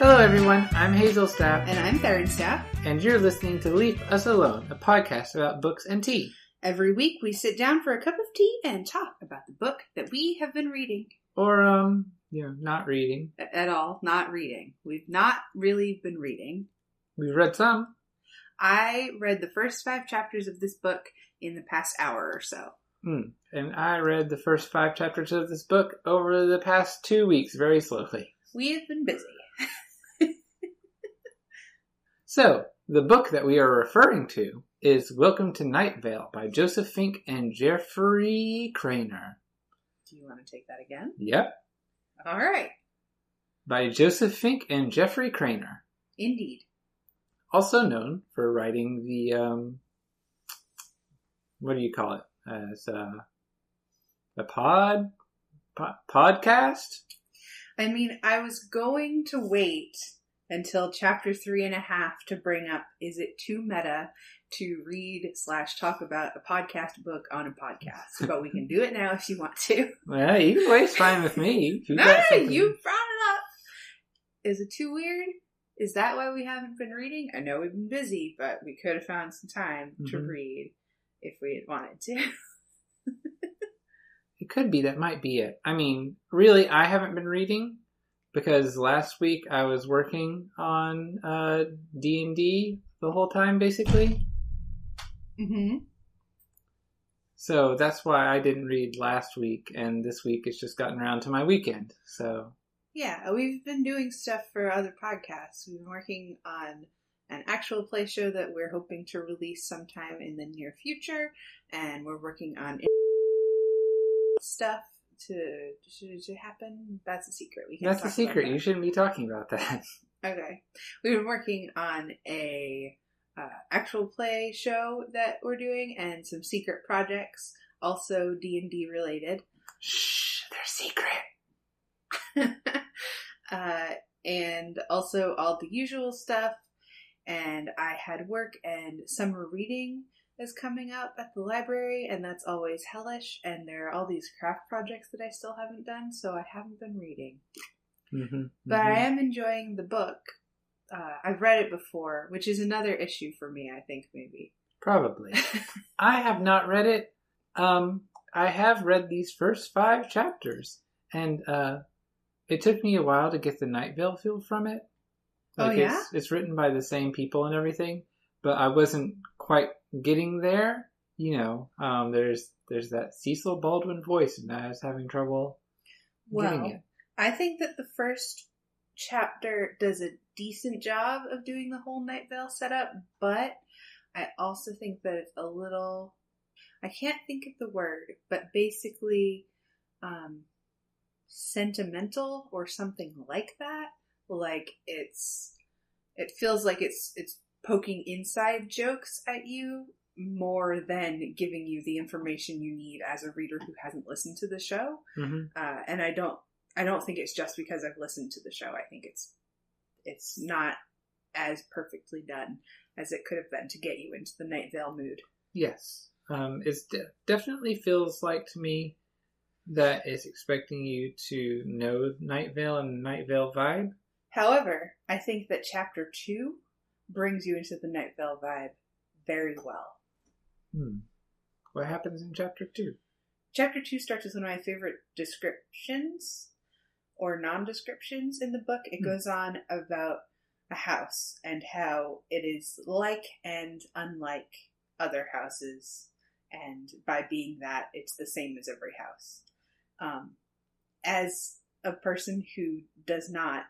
Hello, everyone. I'm Hazel Staff, And I'm Thornstaff. and you're listening to Leave Us Alone, a podcast about books and tea. Every week we sit down for a cup of tea and talk about the book that we have been reading. Or, um, you know, not reading. A- At all, not reading. We've not really been reading. We've read some. I read the first five chapters of this book in the past hour or so. Hmm. And I read the first five chapters of this book over the past two weeks very slowly. We have been busy. So, the book that we are referring to is Welcome to Night Vale by Joseph Fink and Jeffrey Cranor. Do you want to take that again? Yep. All right. By Joseph Fink and Jeffrey Cranor. Indeed. Also known for writing the, um, what do you call it? As, uh, a pod, po- podcast? I mean, I was going to wait until chapter three and a half to bring up is it too meta to read slash talk about a podcast book on a podcast? but we can do it now if you want to. Well, you can waste time with me. You No, something- you brought it up. Is it too weird? Is that why we haven't been reading? I know we've been busy, but we could have found some time to Mhm. read if we had wanted to. It could be. That might be it. I mean, really, I haven't been reading because last week I was working on uh, D and D the whole time, basically. mm-hmm. So that's why I didn't read last week, and this week it's just gotten around to my weekend. So Yeah, we've been doing stuff for other podcasts. We've been working on an actual play show that we're hoping to release sometime in the near future, and we're working on stuff to to, to happen. That's a secret. We can't that's about secret. that. You shouldn't be talking about that. Okay, we've been working on a uh, actual play show that we're doing, and some secret projects, also D and D related. Shh, they're secret. uh, and also all the usual stuff. And I had work and summer reading is coming up at the library, and that's always hellish. And there are all these craft projects that I still haven't done, so I haven't been reading. hmm But I am enjoying the book. Uh, I've read it before, which is another issue for me, I think, maybe. Probably. I have not read it. Um, I have read these first five chapters, and uh, it took me a while to get the Night Vale feel from it. Oh, yeah? it's, it's written by the same people and everything, but I wasn't quite getting there. You know, um, there's there's that Cecil Baldwin voice, and I was having trouble getting Well, it. I think that the first chapter does a decent job of doing the whole Night Vale setup, but I also think that it's a little I can't think of the word, but basically um sentimental or something like that. Like it's it feels like it's it's poking inside jokes at you more than giving you the information you need as a reader who hasn't listened to the show hmm uh, and I don't I don't think it's just because I've listened to the show. I think it's it's not as perfectly done as it could have been to get you into the Night Vale mood. Yes, um, it de- definitely feels like to me that it's expecting you to know Night Vale and Night Vale vibe. However, I think that chapter two brings you into the Night Vale vibe very well. Hmm. What happens in chapter two? Chapter two starts with one of my favorite descriptions or non-descriptions in the book. It Hmm. goes on about a house and how it is like and unlike other houses, and by being that, it's the same as every house. Um, as a person who does not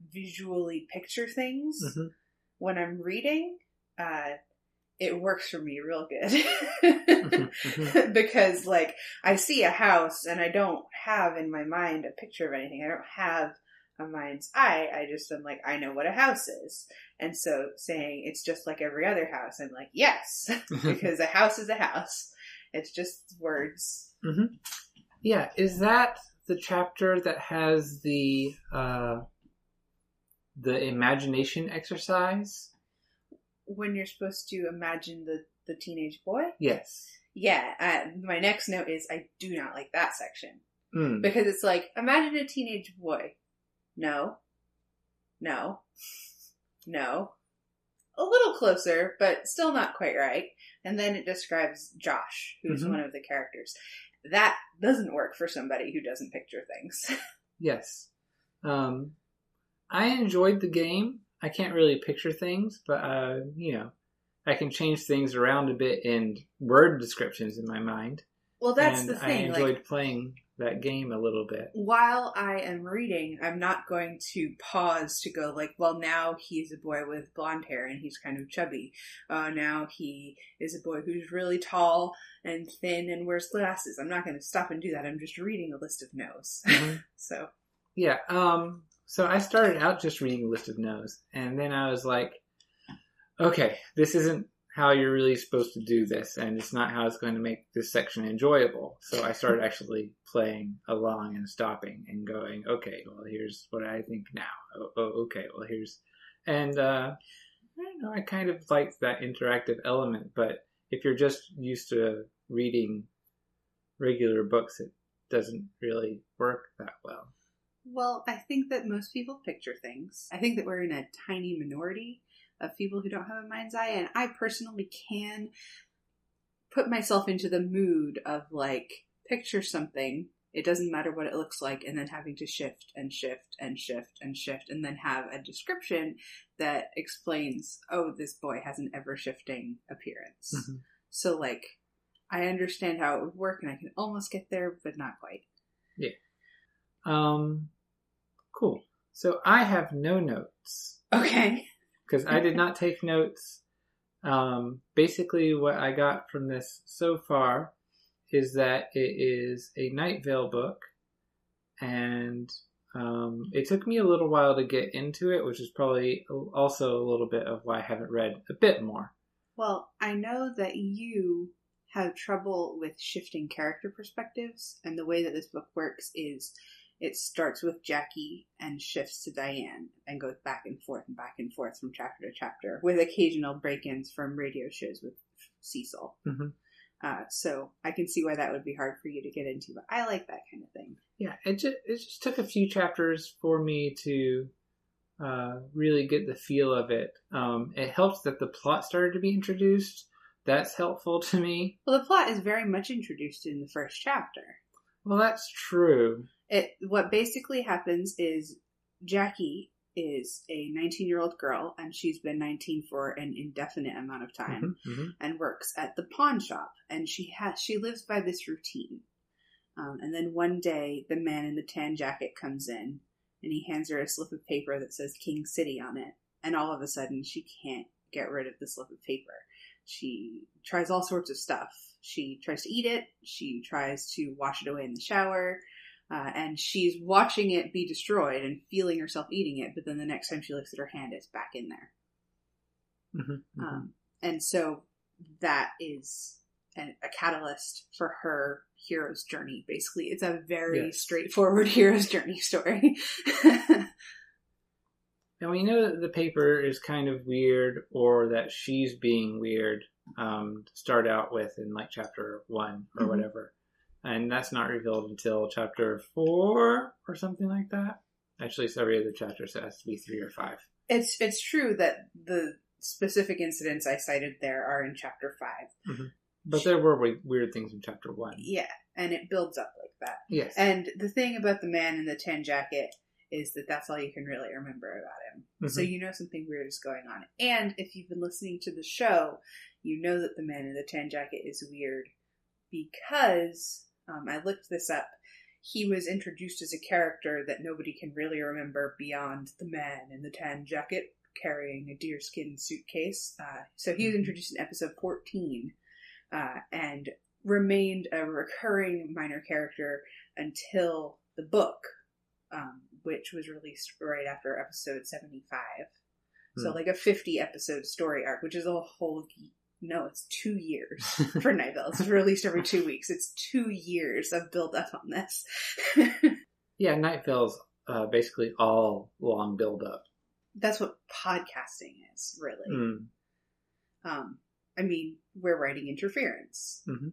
visually picture things Mhm. when I'm reading, uh, it works for me real good. Mhm, because, like, I see a house and I don't have in my mind a picture of anything. I don't have a mind's eye. I just am like, I know what a house is. And so saying it's just like every other house, I'm like, yes, because a house is a house. It's just words. yeah, is that the chapter that has the uh, the imagination exercise? When you're supposed to imagine the, the teenage boy. Yes. Yeah, uh, my next note is I do not like that section. Mm. Because it's like, imagine a teenage boy. No. No. No. A little closer, but still not quite right. And then it describes Josh, who's Mhm. one of the characters. That doesn't work for somebody who doesn't picture things. Yes. Um, I enjoyed the game. I can't really picture things, but uh, you know, I can change things around a bit in word descriptions in my mind. well, that's and the thing. I enjoyed Like, playing that game a little bit. while I am reading, I'm not going to pause to go like, well, now he's a boy with blonde hair and he's kind of chubby. Uh, now he is a boy who's really tall and thin and wears glasses. I'm not going to stop and do that. I'm just reading a list of no's. Mhm. so, Yeah. Um. So I started out just reading a list of no's, and then I was like, okay, this isn't how you're really supposed to do this, and it's not how it's going to make this section enjoyable. So I started actually playing along and stopping and going, okay, well, here's what I think now. Oh, oh okay, well, here's, and uh, I don't know, I kind of liked that interactive element, but if you're just used to reading regular books, it doesn't really work that well. Well, I think that most people picture things. I think that we're in a tiny minority of people who don't have a mind's eye, and I personally can put myself into the mood of like picture something. It doesn't matter what it looks like, and then having to shift and shift and shift and shift, and then have a description that explains, oh, this boy has an ever shifting appearance. Mhm. So, like, I understand how it would work, and I can almost get there, but not quite. Yeah. Um, cool. So I have no notes Okay. because I did not take notes. Um, basically, what I got from this so far is that it is a Night Vale book, and um, it took me a little while to get into it, which is probably also a little bit of why I haven't read a bit more. Well, I know that you have trouble with shifting character perspectives, and the way that this book works is it starts with Jackie and shifts to Diane and goes back and forth and back and forth from chapter to chapter, with occasional break ins from radio shows with Cecil. Mhm. Uh, so I can see why that would be hard for you to get into, but I like that kind of thing. Yeah, it just it just took a few chapters for me to uh, really get the feel of it. Um, it helped that the plot started to be introduced. That's helpful to me. Well, the plot is very much introduced in the first chapter. Well, that's true. It what basically happens is Jackie is a 19 year old girl and she's been 19 for an indefinite amount of time Mhm, mhm. and works at the pawn shop and she has she lives by this routine. Um, and then one day the man in the tan jacket comes in and he hands her a slip of paper that says king city on it and all of a sudden she can't get rid of the slip of paper. She tries all sorts of stuff. She tries to eat it. She tries to wash it away in the shower uh, and she's watching it be destroyed and feeling herself eating it but then the next time she looks at her hand it's back in there Mhm, mhm. um, and so that is an, a catalyst for her hero's journey. Basically, it's a very Yes. straightforward hero's journey story. And we know that the paper is kind of weird, or that she's being weird. Um, to start out with in like chapter one or Mhm. whatever, and that's not revealed until chapter four or something like that. Actually, it's every other chapter, so it has to be three or five. it's it's true that the specific incidents I cited there are in chapter five. But there were we- weird things in chapter one. Yeah, and it builds up like that. Yes. And the thing about the man in the tan jacket is that that's all you can really remember about him. So Mhm. you know something weird is going on. And if you've been listening to the show, you know that the man in the tan jacket is weird because um, I looked this up. He was introduced as a character that nobody can really remember beyond the man in the tan jacket carrying a deerskin suitcase. Uh, so he was Mhm. introduced in episode 14 uh, and remained a recurring minor character until the book, um, which was released right after episode 75. So, Hmm. like a 50 episode story arc, which is a whole. No, it's two years for Night Vale. It's released every two weeks. It's two years of build up on this. yeah, Night Vale's uh, basically all long build up. That's what podcasting is, really. Mm. Um, I mean, we're writing interference. Mhm.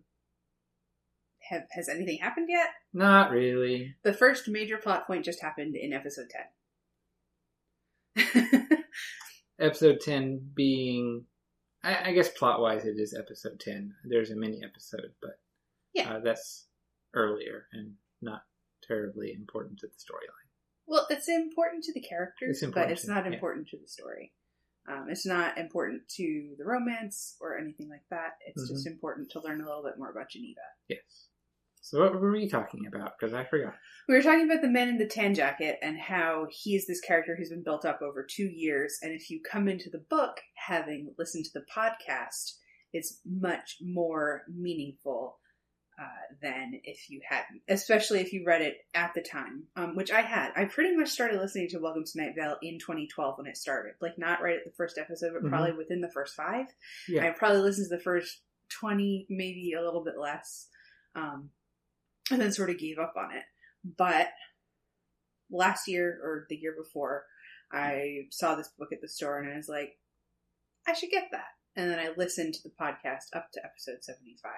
Have, has anything happened yet? Not really. The first major plot point just happened in episode 10. episode 10 being, I, I guess plot wise, it is episode 10. There's a mini episode, but Yeah. uh, that's earlier and not terribly important to the storyline. well, it's important to the characters, It's but it's not yeah. important to the story. Um, it's not important to the romance or anything like that. It's Mm-hmm. just important to learn a little bit more about Geneva. Yes. So what were we talking about? Because I forgot. We were talking about the man in the tan jacket and how he is this character who's been built up over two years. And if you come into the book having listened to the podcast, it's much more meaningful uh, than if you hadn't, especially if you read it at the time, um, which I had. I pretty much started listening to Welcome to Night Vale in 2012 when it started. Like, not right at the first episode, but Mhm. probably within the first five. Yeah. I probably listened to the first 20, maybe a little bit less, um, and then sort of gave up on it. But last year or the year before, I saw this book at the store and I was like, I should get that. And then I listened to the podcast up to episode 75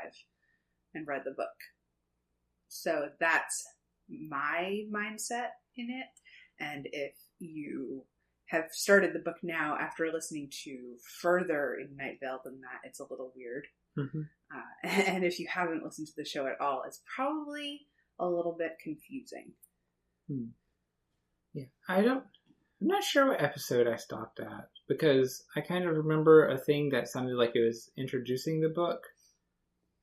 and read the book. So that's my mindset in it. And if you have started the book now after listening to further in Night Vale than that, it's a little weird. Hmm Uh, and if you haven't listened to the show at all, it's probably a little bit confusing. Yeah. I don't, I'm not sure what episode I stopped at because I kind of remember a thing that sounded like it was introducing the book.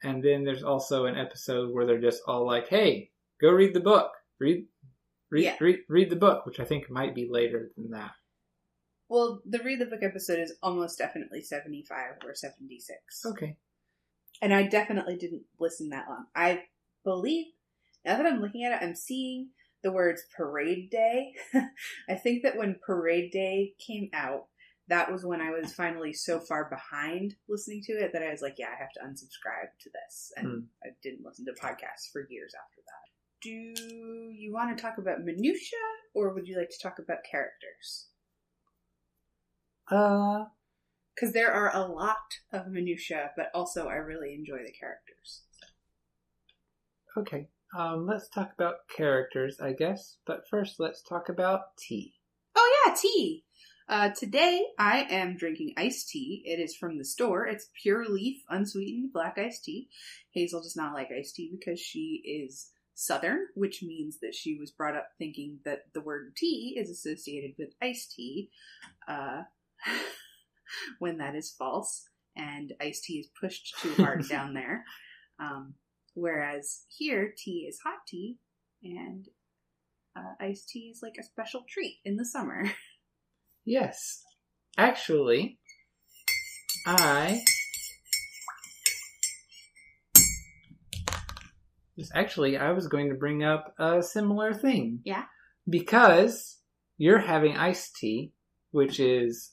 And then there's also an episode where they're just all like, hey, go read the book. Read, read, Yeah. read, read the book, which I think might be later than that. Well, the read the book episode is almost definitely 75 or 76. Okay. And I definitely didn't listen that long. I believe, now that I'm looking at it, I'm seeing the words parade day. I think that when parade day came out, that was when I was finally so far behind listening to it that I was like, yeah, I have to unsubscribe to this. And Hmm. I didn't listen to podcasts for years after that. Do you want to talk about minutia or would you like to talk about characters? Uh, Because there are a lot of minutia, but also I really enjoy the characters. okay. Um, let's talk about characters, I guess. But first, let's talk about tea. Oh yeah, tea. Uh, today I am drinking iced tea. It is from the store. It's pure leaf, unsweetened black iced tea. Hazel does not like iced tea because she is Southern, which means that she was brought up thinking that the word tea is associated with iced tea, uh, when that is false, and iced tea is pushed too hard down there. Um, whereas here, tea is hot tea, and uh, iced tea is like a special treat in the summer. Yes. Actually, I. Actually, I was going to bring up a similar thing. Yeah? Because you're having iced tea, which is.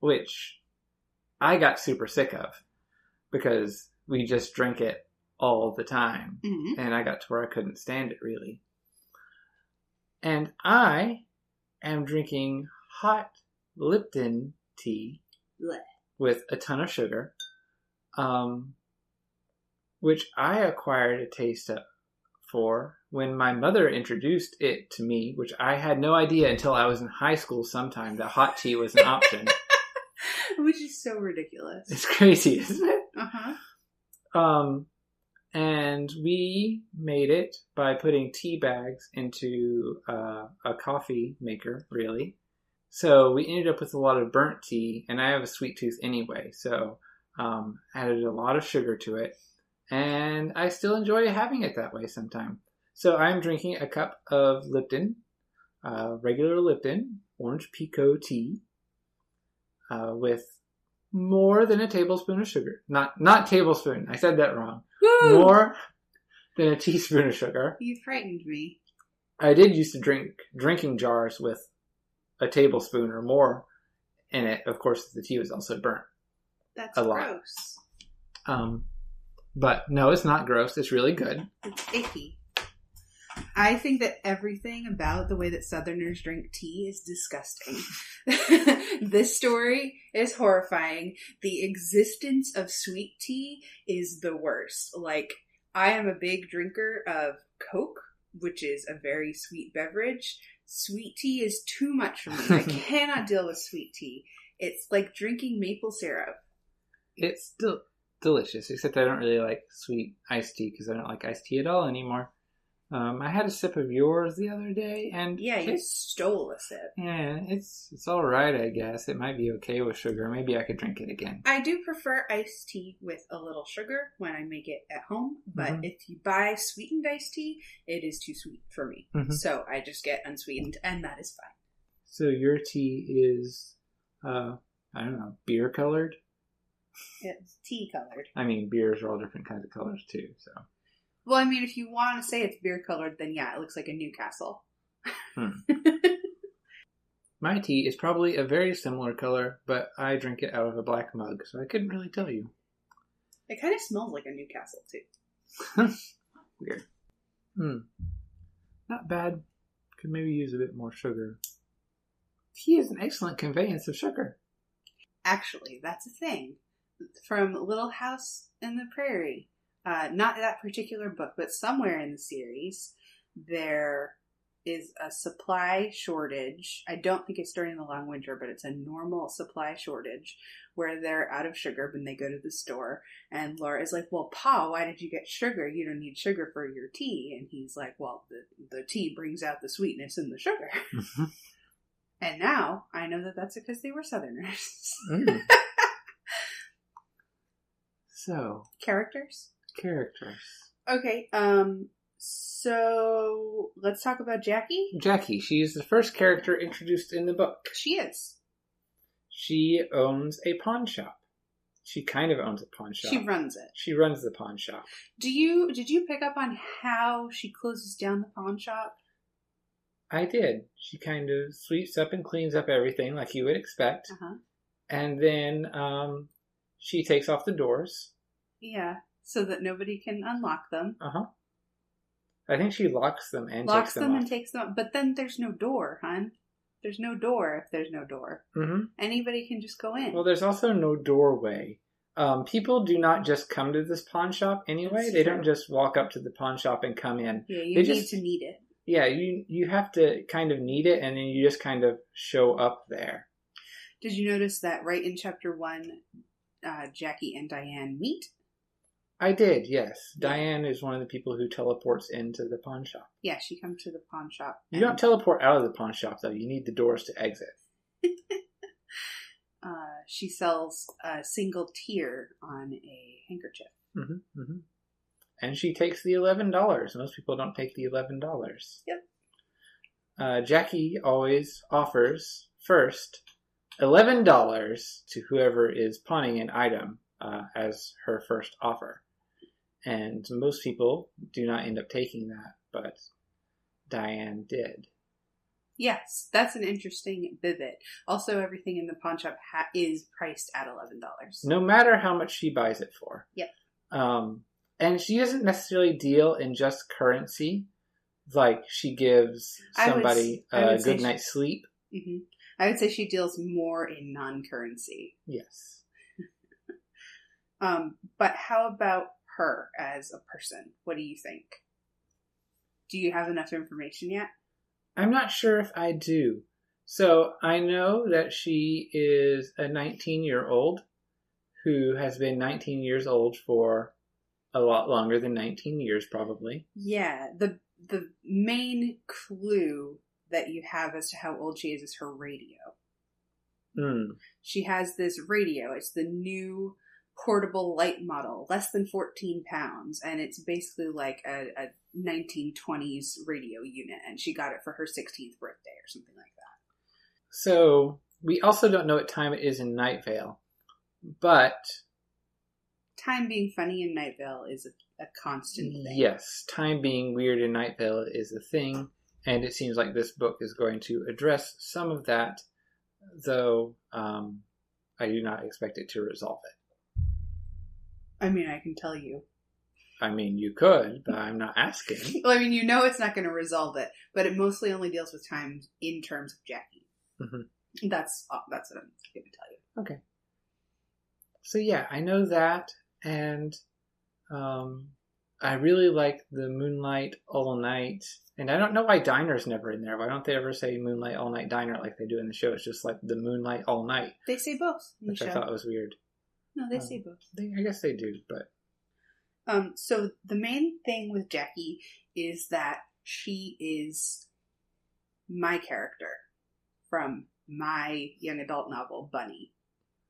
Which I got super sick of. Because we just drink it all the time. Mm-hmm. And I got to where I couldn't stand it really. And I am drinking hot Lipton tea Blech. with a ton of sugar, um, which I acquired a taste of for when my mother introduced it to me, which I had no idea until I was in high school sometime that hot tea was an option. Which is so ridiculous. it's crazy, isn't it? Uh huh. Um, and we made it by putting tea bags into uh, a coffee maker, really. So we ended up with a lot of burnt tea, and I have a sweet tooth anyway, so um, added a lot of sugar to it, and I still enjoy having it that way sometime. So I'm drinking a cup of Lipton, uh, regular Lipton, orange pekoe tea, uh, with more than a tablespoon of sugar. Not not tablespoon. I said that wrong. Woo! More than a teaspoon of sugar. You frightened me. I did used to drink drinking jars with a tablespoon or more in it. Of course, the tea was also burnt. That's A lot. gross. Um, but no, it's not gross. It's really good. It's icky. I think that everything about the way that Southerners drink tea is disgusting. this story is horrifying. The existence of sweet tea is the worst. Like, I am a big drinker of Coke, which is a very sweet beverage. Sweet tea is too much for me. I cannot deal with sweet tea. It's like drinking maple syrup. It's still delicious, except I don't really like sweet iced tea because I don't like iced tea at all anymore. Um, I had a sip of yours the other day, and Yeah, you it's, stole a sip. yeah, it's it's all right, I guess. It might be okay with sugar. Maybe I could drink it again. I do prefer iced tea with a little sugar when I make it at home, but Mhm. if you buy sweetened iced tea, it is too sweet for me. Mhm. So I just get unsweetened, and that is fine. So your tea is, uh, I don't know, beer colored. It's tea colored. I mean, beers are all different kinds of colors too. So Well, I mean, if you want to say it's beer colored, then yeah, it looks like a Newcastle. my tea is probably a very similar color, but I drink it out of a black mug, so I couldn't really tell you. It kind of smells like a Newcastle too. Weird. Hmm. Not bad. Could maybe use a bit more sugar. Tea is an excellent conveyance of sugar. Actually, that's a thing from Little House in the Prairie. Uh, not that particular book, but somewhere in the series, there is a supply shortage. I don't think it's during the long winter, but it's a normal supply shortage where they're out of sugar when they go to the store. And Laura is like, Well, Pa, why did you get sugar? You don't need sugar for your tea. And he's like, Well, the, the tea brings out the sweetness in the sugar. And now I know that that's because they were Southerners. Mm. so, Characters? Characters. Okay, um, so let's talk about Jackie. Jackie, she's the first character introduced in the book. She is. She owns a pawn shop. She kind of owns a pawn shop. She runs it. She runs the pawn shop. Do you did you pick up on how she closes down the pawn shop? I did. She kind of sweeps up and cleans up everything like you would expect. Uh huh. And then um, she takes off the doors. Yeah, so that nobody can unlock them. Uh huh. I think she locks them and Locks takes them, them and takes them. But then there's no door, hon. There's no door if there's no door. Mm-hmm. Anybody can just go in. Well, there's also no doorway. Um, people do not just come to this pawn shop anyway. That's they true. don't just walk up to the pawn shop and come in. yeah, you they need just- to need it. Yeah, you you have to kind of need it, and then you just kind of show up there. Did you notice that right in chapter one, uh, Jackie and Diane meet? I did, yes. Diane is one of the people who teleports into the pawn shop. Yeah, she comes to the pawn shop. You don't teleport out of the pawn shop though. You need the doors to exit. uh, she sells a single tear on a handkerchief. hmm hmm And she takes the eleven dollars. Most people don't take the eleven dollars. Yep. Uh, Jackie always offers first eleven dollars to whoever is pawning an item uh, as her first offer, and most people do not end up taking that, but Diane did. Yes, that's an interesting vivid. Also, everything in the pawn shop ha- is priced at eleven dollars. no matter how much she buys it for. Yep. Um, and she doesn't necessarily deal in just currency. Like she gives somebody would a good she- night's sleep. hmm I would say she deals more in non-currency. Yes. Um, but how about her as a person? What do you think? Do you have enough information yet? I'm not sure if I do. So I know that she is a 19 year old who has been 19 years old for a lot longer than 19 years, probably. Yeah, the the main clue that you have as to how old she is is her radio. Hmm. She has this radio. It's the new portable light model, less than 14 pounds, and it's basically like a, a 1920s radio unit, and she got it for her 16th birthday or something like that. So we also don't know what time it is in Night Vale, but Time being funny in Night Vale is a, a constant thing. Yes, time being weird in Night Vale is a thing, and it seems like this book is going to address some of that, though um, I do not expect it to resolve it. I mean, I can tell you. I mean, you could, but I'm not asking. Well, I mean, you know it's not going to resolve it, but it mostly only deals with time in terms of Jackie. Mhm. That's uh, that's what I'm going to tell you. Okay. So yeah, I know that, and um, I really like the Moonlight All Night, and I don't know why Diner's never in there. Why don't they ever say Moonlight All Night Diner like they do in the show? It's just like the Moonlight All Night, They say both in the which show. I thought was weird. No, they um, say both. They, I guess they do, but Um, so the main thing with Jackie is that she is my character from my young adult novel, Bunny.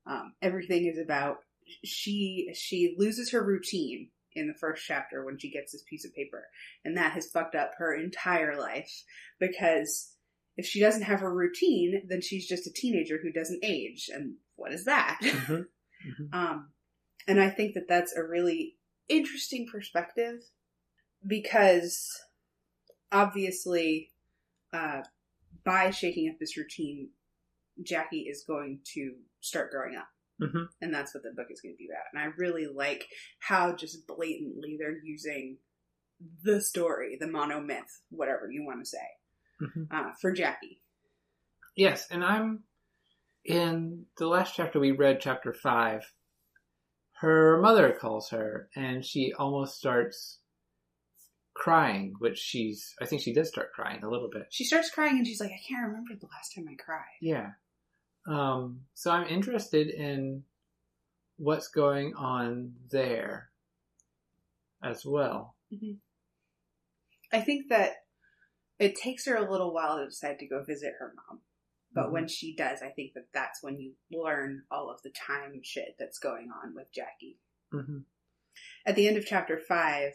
Um, everything is about she she loses her routine in the first chapter when she gets this piece of paper, and that has fucked up her entire life because if she doesn't have a routine, then she's just a teenager who doesn't age, and what is that? Mhm. Mhm. Um, and I think that that's a really interesting perspective because obviously, uh, by shaking up this routine, Jackie is going to start growing up. Mhm. And that's what the book is going to be about. And I really like how just blatantly they're using the story, the monomyth, whatever you want to say, Mhm. uh, for Jackie. yes, and I'm in the last chapter we read, chapter five. Her mother calls her, and she almost starts crying, which she's. I think she does start crying a little bit. She starts crying and she's like, I can't remember the last time I cried. Yeah. Um, so I'm interested in what's going on there as well. I think that it takes her a little while to decide to go visit her mom. But Mhm. when she does, I think that that's when you learn all of the time shit that's going on with Jackie. hmm At the end of chapter five,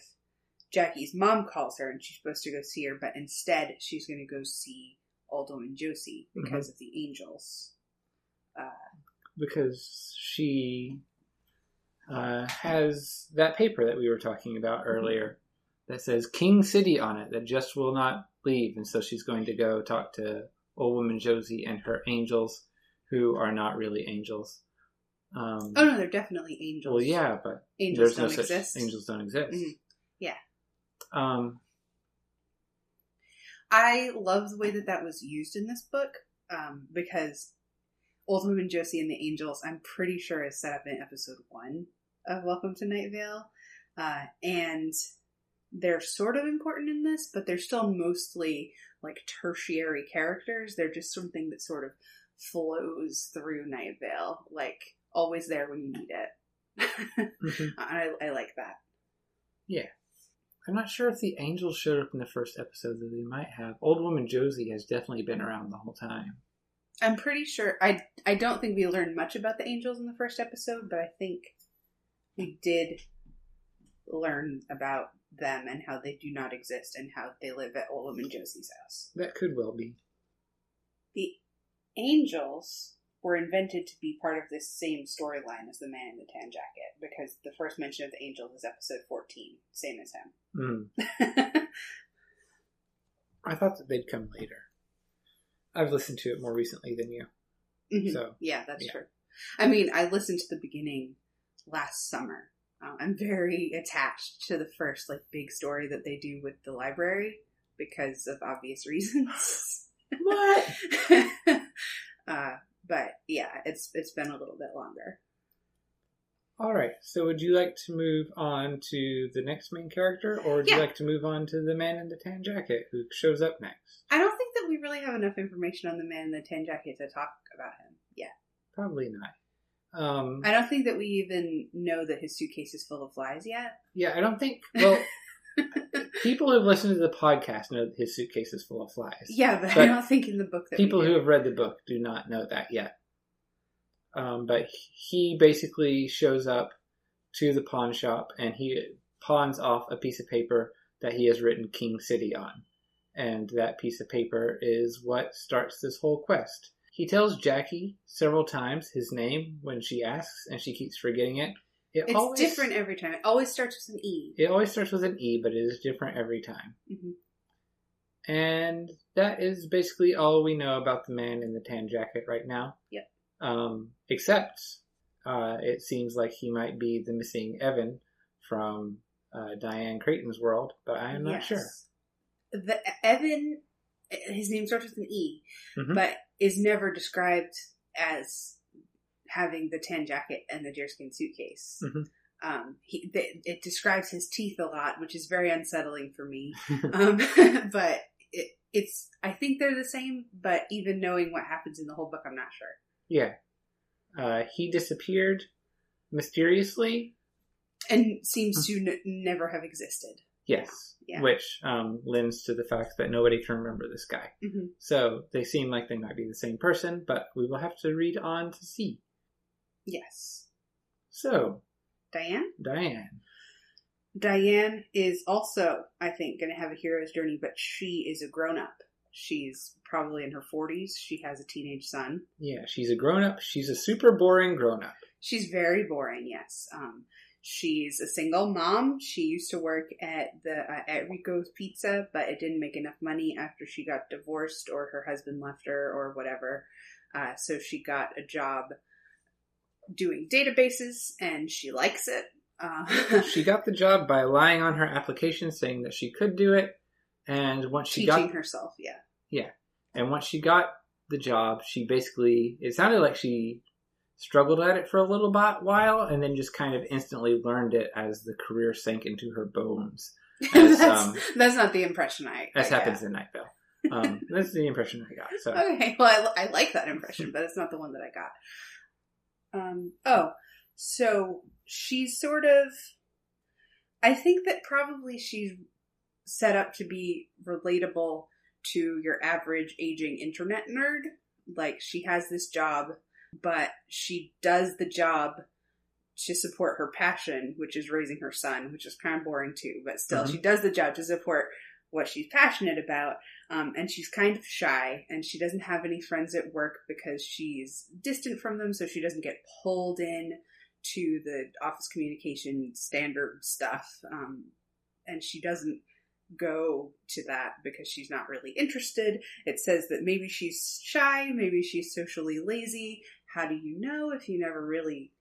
Jackie's mom calls her and she's supposed to go see her, but instead she's going to go see Aldo and Josie because of the angels. Uh, Because she uh, has that paper that we were talking about earlier that says King City on it that just will not leave. And so she's going to go talk to old woman Josie and her angels, who are not really angels. Um, oh no, they're definitely angels. well, yeah, but angels don't such exist. angels don't exist. Mhm. Yeah. Um, I love the way that that was used in this book um, because Old Woman Josie and the Angels, I'm pretty sure, is set up in episode one of Welcome to Night Vale. Uh, and they're sort of important in this, but they're still mostly like tertiary characters. They're just something that sort of flows through Night Vale, like always there when you need it. mhm. I, I like that. Yeah. I'm not sure if the angels showed up in the first episode, though they might have. Old woman Josie has definitely been around the whole time. I'm pretty sure. I I don't think we learned much about the angels in the first episode, but I think we did learn about them and how they do not exist and how they live at Old and Josie's house. That could well be. The angels were invented to be part of this same storyline as the Man in the Tan Jacket because the first mention of the angels is episode 14, same as Mm. him. I thought that they'd come later. I've listened to it more recently than you. Mhm. So, Yeah, that's Yeah. true. I mean, I listened to the beginning last summer. Um, I'm very attached to the first like big story that they do with the library because of obvious reasons. What? uh, but yeah, it's it's been a little bit longer. All right. So, would you like to move on to the next main character, or would Yeah. you like to move on to the man in the tan jacket who shows up next? I don't think that we really have enough information on the man in the tan jacket to talk about him yet. Probably not. Um, I don't think that we even know that his suitcase is full of flies yet. yeah, I don't think. Well, people who've listened to the podcast know that his suitcase is full of flies. Yeah, but, I don't think in the book that people who have read the book do not know that yet. Um, but he basically shows up to the pawn shop and he pawns off a piece of paper that he has written King City on. And that piece of paper is what starts this whole quest. He tells Jackie several times his name when she asks, and she keeps forgetting it. It It's always, different every time. It always starts with an E. It always starts with an E, but it is different every time. Mhm. And that is basically all we know about the man in the tan jacket right now. Yep. Um, except uh, it seems like he might be the missing Evan from uh, Diane Crayton's world, but I am not Yes. sure. The Evan, his name starts with an E, Mhm. but is never described as having the tan jacket and the deerskin suitcase. Mhm. Um, he, th- it describes his teeth a lot, which is very unsettling for me. Um, but it, it's, I think they're the same, but even knowing what happens in the whole book, I'm not sure. yeah. Uh, he disappeared mysteriously. And seems to n- never have existed. Yes. Yeah. Which um, lends to the fact that nobody can remember this guy. hmm So they seem like they might be the same person, but we will have to read on to see. Yes. So, Diane? Diane. Diane is also, I think, going to have a hero's journey, but she is a grown up. She's probably in her 40s. She has a teenage son. Yeah, she's a grown up. She's a super boring grown up. She's very boring, yes. Um, she's a single mom. She used to work at the uh, at Rico's Pizza, but it didn't make enough money after she got divorced or her husband left her or whatever. Uh, so she got a job doing databases, and she likes it. Uh, She got the job by lying on her application saying that she could do it, and once she teaching got herself, yeah, yeah. and once she got the job, she basically it sounded like she struggled at it for a little bit while, and then just kind of instantly learned it as the career sank into her bones. As, that's, um, that's not the impression I. Got. happens in Night Vale. Um, that's the impression I got. So Okay, well, I, I like that impression, but it's not the one that I got. Um, oh, so she's sort of. I think that probably she's set up to be relatable to your average aging internet nerd. Like, she has this job, but she does the job to support her passion, which is raising her son, which is kind of boring too, but still, Mhm. she does the job to support what she's passionate about. Um, and she's kind of shy, and she doesn't have any friends at work because she's distant from them, so she doesn't get pulled in to the office communication standard stuff. Um, and she doesn't go to that because she's not really interested. It says that maybe she's shy, maybe she's socially lazy. How do you know if you never really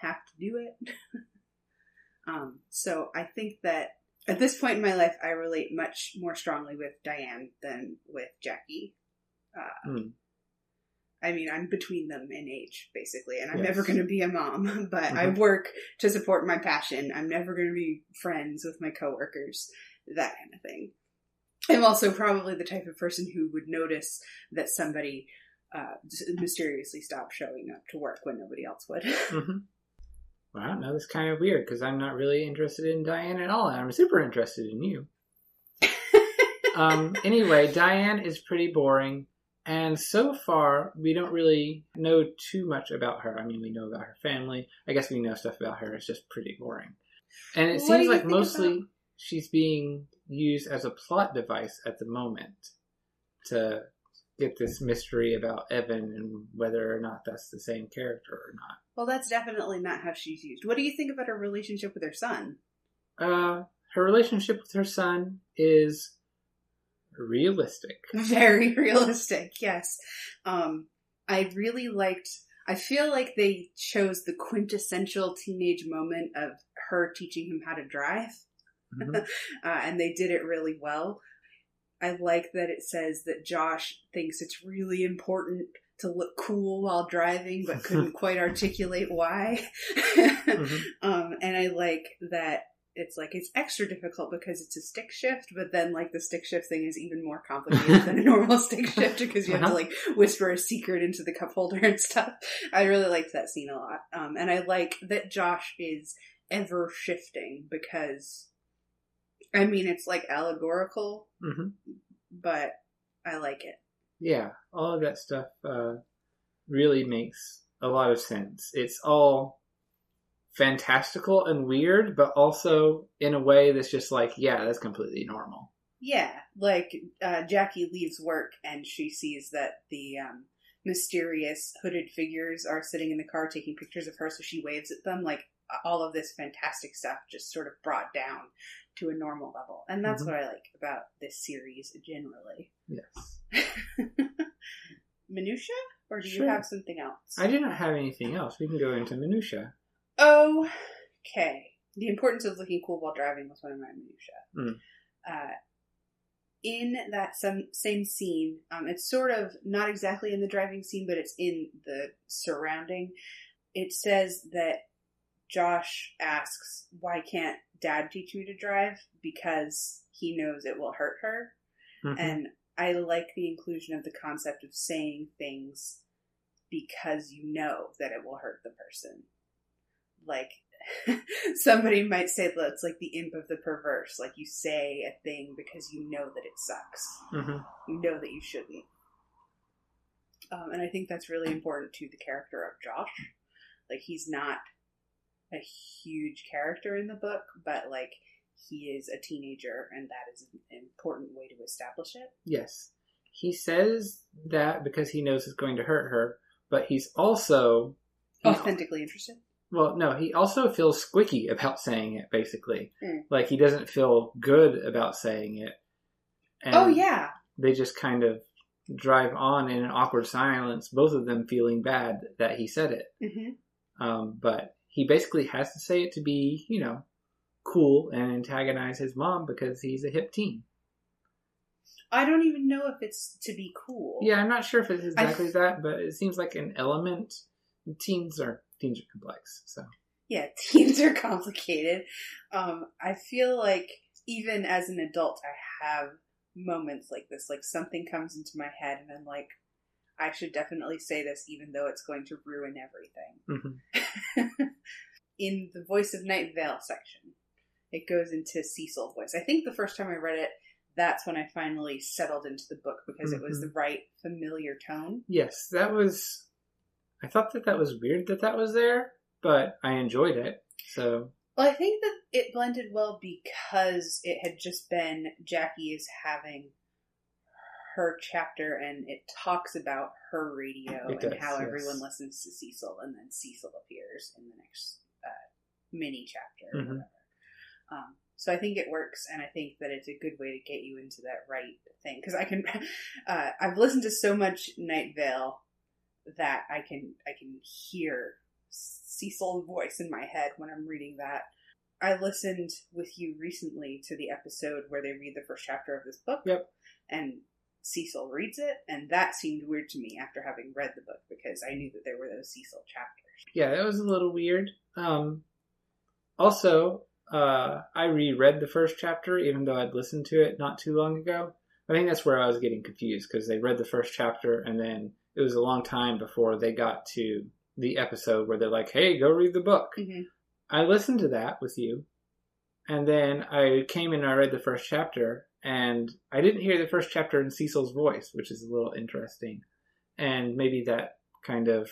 have to do it? um, so I think that at this point in my life, I relate much more strongly with Diane than with Jackie. Uh, Hmm. I mean, I'm between them in age, basically, and I'm Yes. never going to be a mom, but I Mhm. work to support my passion. I'm never going to be friends with my coworkers, that kind of thing. I'm also probably the type of person who would notice that somebody uh, mysteriously stop showing up to work when nobody else would. hmm Wow, now that's kind of weird because I'm not really interested in Diane at all, and I'm super interested in you. um, anyway, Diane is pretty boring, and so far we don't really know too much about her. I mean, we know about her family. I guess we know stuff about her. It's just pretty boring, and it What seems like mostly about- she's being used as a plot device at the moment to get this mystery about Evan and whether or not that's the same character or not. well, that's definitely not how she's used. What do you think about her relationship with her son? Uh, her relationship with her son is realistic. Very realistic, yes. Um, I really liked. I feel like they chose the quintessential teenage moment of her teaching him how to drive, Mhm. uh, and they did it really well. I like that it says that Josh thinks it's really important to look cool while driving, but couldn't quite articulate why. Mhm. um, and I like that it's like it's extra difficult because it's a stick shift, but then like the stick shift thing is even more complicated than a normal stick shift because you have to Uh-huh. like whisper a secret into the cup holder and stuff. I really liked that scene a lot. Um, and I like that Josh is ever shifting because I mean it's like allegorical, Mhm. but I like it. Yeah, all of that stuff uh, really makes a lot of sense. It's all fantastical and weird, but also in a way that's just like, yeah, that's completely normal. Yeah, like uh, Jackie leaves work and she sees that the um, mysterious hooded figures are sitting in the car taking pictures of her, so she waves at them. Like all of this fantastic stuff just sort of brought down to a normal level, and that's Mhm. what I like about this series generally. Yes. Minutia, or do Sure. you have something else? I do not have anything else. We can go into minutia. Okay. The importance of looking cool while driving was one of my minutia. Mm. Uh, in that some, same scene, um, it's sort of not exactly in the driving scene, but it's in the surrounding. It says that Josh asks, "Why can't Dad teach me to drive?" Because he knows it will hurt her, Mhm. and I like the inclusion of the concept of saying things because you know that it will hurt the person. Like somebody might say that it's like the imp of the perverse. Like you say a thing because you know that it sucks. Mhm. You know that you shouldn't. Um, and I think that's really important to the character of Josh. Like he's not a huge character in the book, but like he is a teenager, and that is an important way to establish it. Yes. He says that because he knows it's going to hurt her, but he's also he's- Authentically interested. well, no, he also feels squicky about saying it. Basically, Mm. like he doesn't feel good about saying it. And oh yeah, they just kind of drive on in an awkward silence, both of them feeling bad that he said it. hmm Um, but he basically has to say it to be, you know, cool and antagonize his mom because he's a hip teen. I don't even know if it's to be cool. Yeah, I'm not sure if it's exactly that, but it seems like an element. Teens are teens are complex, so yeah, teens are complicated. Um, I feel like even as an adult, I have moments like this. Like something comes into my head, and I'm like, I should definitely say this, even though it's going to ruin everything. mhm. in the voice of Night Vale section, it goes into Cecil voice. I think the first time I read it, that's when I finally settled into the book because it was Mhm. the right familiar tone. yes, that was. I thought that that was weird that that was there, but I enjoyed it. So Well, I think that it blended well because it had just been Jackie is having her chapter and it talks about her radio It and does, how yes. everyone listens to Cecil and then Cecil appears in the next uh, mini chapter or Mhm. whatever. Um, so I think it works and I think that it's a good way to get you into that right thing because I can uh, I've listened to so much Night Vale that I can I can hear Cecil's voice in my head when I'm reading that. I listened with you recently to the episode where they read the first chapter of this book. Yep. And Cecil reads it, and that seemed weird to me after having read the book because I knew that there were those Cecil chapters. yeah, that was a little weird. Um, also, uh, I reread the first chapter, even though I'd listened to it not too long ago. I think that's where I was getting confused because they read the first chapter and then it was a long time before they got to the episode where they're like, "Hey, go read the book." Mm-hmm. I listened to that with you, and then I came in and I read the first chapter, and I didn't hear the first chapter in Cecil's voice, which is a little interesting, and maybe that kind of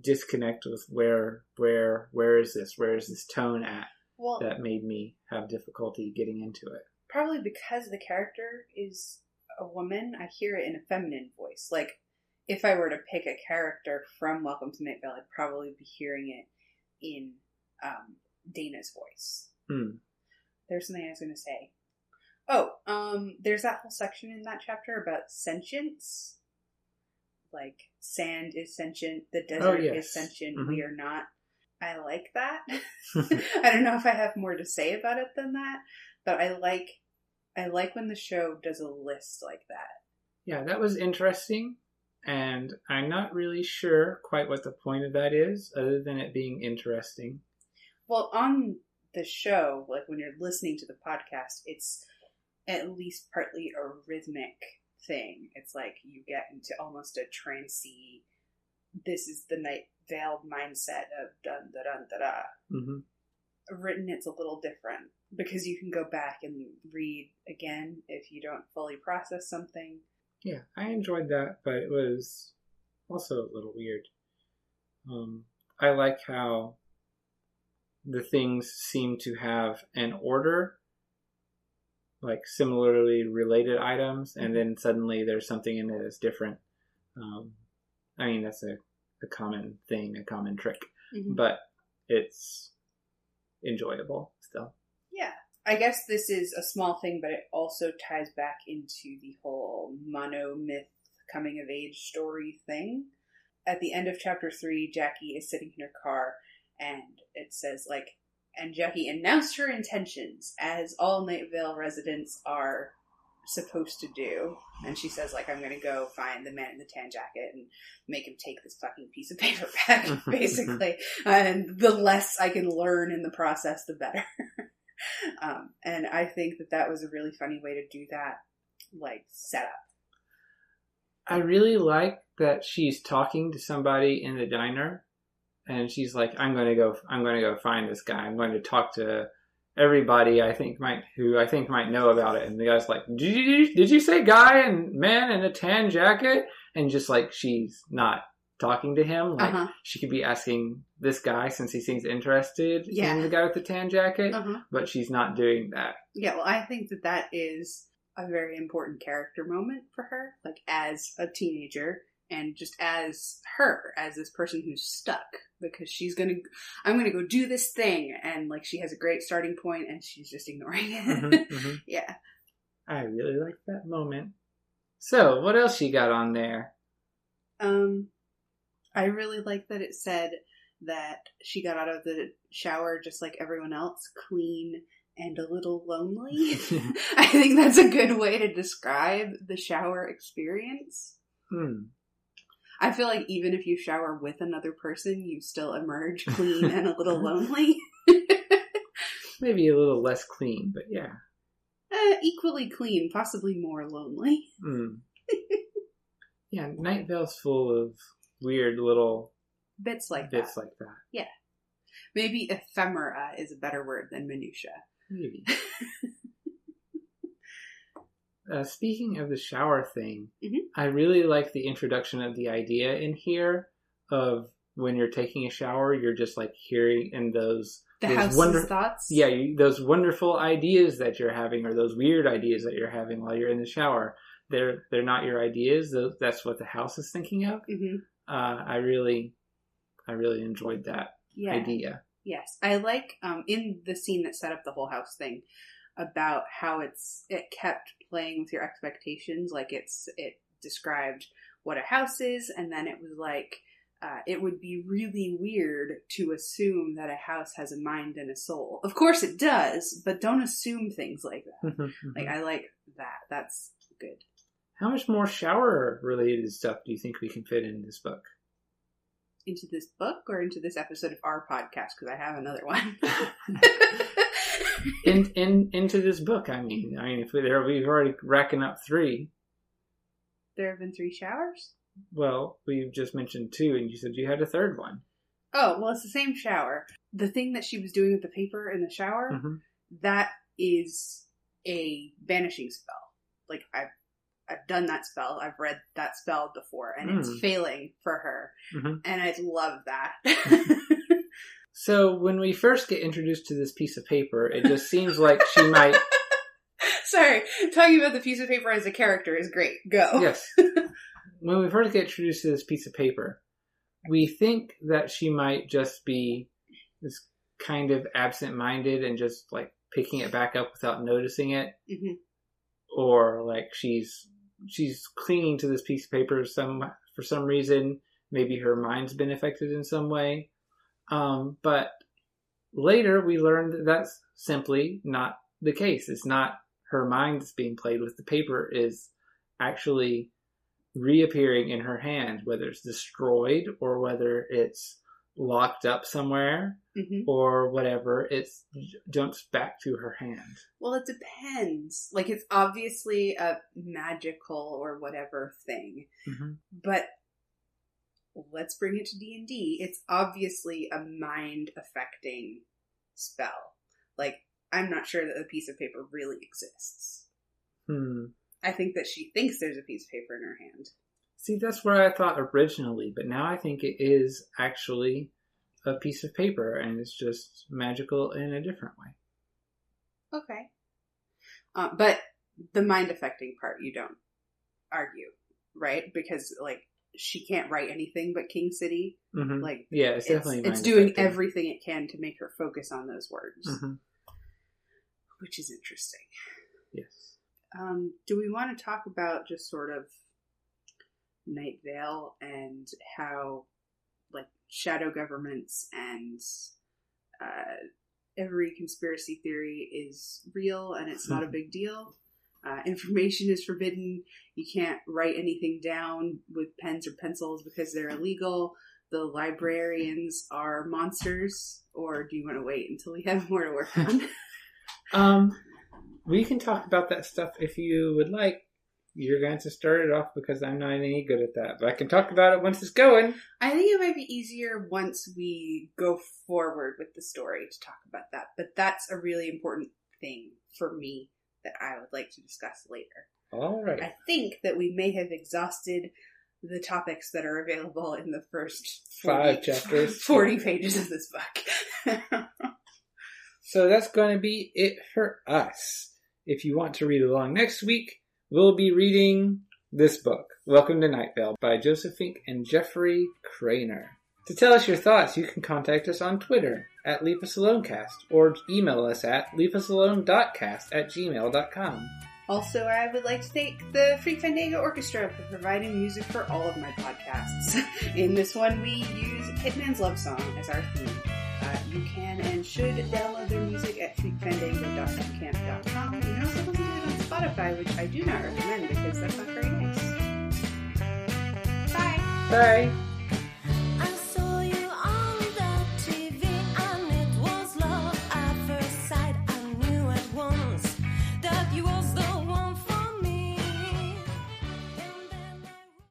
disconnect with where where where is this where is this tone at Well, that made me have difficulty getting into it. probably because the character is a woman, I hear it in a feminine voice. Like, if I were to pick a character from Welcome to Night I'd probably be hearing it in um, Dana's voice. Hmm. There's something I was going to say. Oh, um, there's that whole section in that chapter about sentience. Like, sand is sentient, the desert Oh, yes. is sentient, Mhm. we are not. I like that. I don't know if I have more to say about it than that, but I like I like when the show does a list like that. Yeah, that was interesting, and I'm not really sure quite what the point of that is, other than it being interesting. Well, on the show, like when you're listening to the podcast, it's at least partly a rhythmic thing. It's like you get into almost a trancey. This is the night veiled mindset of dun da dun da da. hmm Written, it's a little different because you can go back and read again if you don't fully process something. Yeah, I enjoyed that, but it was also a little weird. Um, I like how the things seem to have an order, like similarly related items, and then suddenly there's something in it that's different. Um, I mean, that's a, a common thing, a common trick, but it's enjoyable still. Yeah. I guess this is a small thing, but it also ties back into the whole mono myth coming of age story thing. At the end of chapter three, Jackie is sitting in her car and it says like and Jackie announced her intentions, as all Night Vale residents are supposed to do. And she says, like, I'm going to go find the man in the tan jacket and make him take this fucking piece of paper back, basically. and the less I can learn in the process, the better. um, and I think that that was a really funny way to do that, like, setup. I really like that she's talking to somebody in the diner and she's like, I'm going to go, I'm going to go find this guy. I'm going to talk to everybody I think might who I think might know about it. And the guy's like, did you, did you say guy and man in a tan jacket? And just like she's not talking to him, like Uh-huh. she could be asking this guy since he seems interested Yeah. in the guy with the tan jacket, Uh-huh. but she's not doing that. Yeah, well, I think that that is a very important character moment for her, like as a teenager and just as her, as this person who's stuck because she's gonna, I'm gonna go do this thing, and like she has a great starting point and she's just ignoring it. Mhm, mhm. yeah. I really like that moment. So, what else you got on there? Um, I really like that it said that she got out of the shower just like everyone else, clean and a little lonely. I think that's a good way to describe the shower experience. Hmm. I feel like even if you shower with another person, you still emerge clean and a little lonely. Maybe a little less clean, but yeah. Eh, equally clean, possibly more lonely. Hmm. yeah, Night Vale's full of weird little Bits like bits that. like that. Yeah, maybe ephemera is a better word than minutia. Maybe. uh, speaking of the shower thing, Mhm. I really like the introduction of the idea in here of when you're taking a shower, you're just like hearing in those The those house's wonder- thoughts. yeah you, those wonderful ideas that you're having or those weird ideas that you're having while you're in the shower. They're they're not your ideas. Those, that's what the house is thinking of. hmm Uh, I really, I really enjoyed that Yeah. idea. Yes, I like um, in the scene that set up the whole house thing about how it's it kept playing with your expectations. Like it's it described what a house is, and then it was like uh, it would be really weird to assume that a house has a mind and a soul. Of course it does, but don't assume things like that. Like I like that. That's good. How much more shower related stuff do you think we can fit in this book? Into this book or into this episode of our podcast because I have another one. in in into this book, I mean, I mean, if we, there we've already racking up three. there have been three showers. Well, we've just mentioned two, and you said you had a third one. Oh, well, it's the same shower. The thing that she was doing with the paper in the shower, Mhm. that is a vanishing spell. Like I've I've done that spell. I've read that spell before, and Mm. it's failing for her, Mhm. and I love that. So when we first get introduced to this piece of paper, it just seems like she might. Sorry, talking about the piece of paper as a character is great. Go. Yes. When we first get introduced to this piece of paper, we think that she might just be this kind of absent-minded and just like picking it back up without noticing it. Mhm. or like she's she's clinging to this piece of paper some for some reason maybe her mind's been affected in some way um, but later we learned that that's simply not the case. It's not her mind that's being played with. The paper is actually reappearing in her hand whether it's destroyed or whether it's locked up somewhere hmm or whatever it jumps back to her hand. Well, it depends. Like it's obviously a magical or whatever thing, Mhm. but let's bring it to d&d it's obviously a mind affecting spell. Like i'm not sure that the piece of paper really exists. Hmm. I think that she thinks there's a piece of paper in her hand. See, that's what I thought originally, but now I think it is actually a piece of paper and it's just magical in a different way. okay. Uh, but the mind affecting part you don't argue right? Because like she can't write anything but king city hmm like yeah, it's it's, definitely it's doing everything it can to make her focus on those words Mhm. which is interesting Yes. Um, do we want to talk about just sort of Night Vale and how, like, shadow governments and uh, every conspiracy theory is real and it's not a big deal? Uh, information is forbidden. You can't write anything down with pens or pencils because they're illegal. The librarians are monsters, or do you want to wait until we have more to work on? Um, we can talk about that stuff if you would like. You're going to start it off because I'm not any good at that, but I can talk about it once it's going. I think it might be easier once we go forward with the story to talk about that, but that's a really important thing for me that I would like to discuss later. All right. I think that we may have exhausted the topics that are available in the first 40, Five chapters. 40 pages of this book. So that's going to be it for us. If you want to read along next week, we'll be reading this book, Welcome to Night Vale, by Joseph Fink and Jeffrey Cranor. To tell us your thoughts, you can contact us on Twitter at LeaveUsAloneCast or email us at leaveUsAlone.cast at gmail.com. also, I would like to thank the Freak Fandango Orchestra for providing music for all of my podcasts. In this one, we use Hitman's Love Song as our theme. Uh, you can and should download their music at freakfandango.bandcamp.com. You can also listen to it on Spotify, which I do not recommend because that's not very nice. Bye! Bye!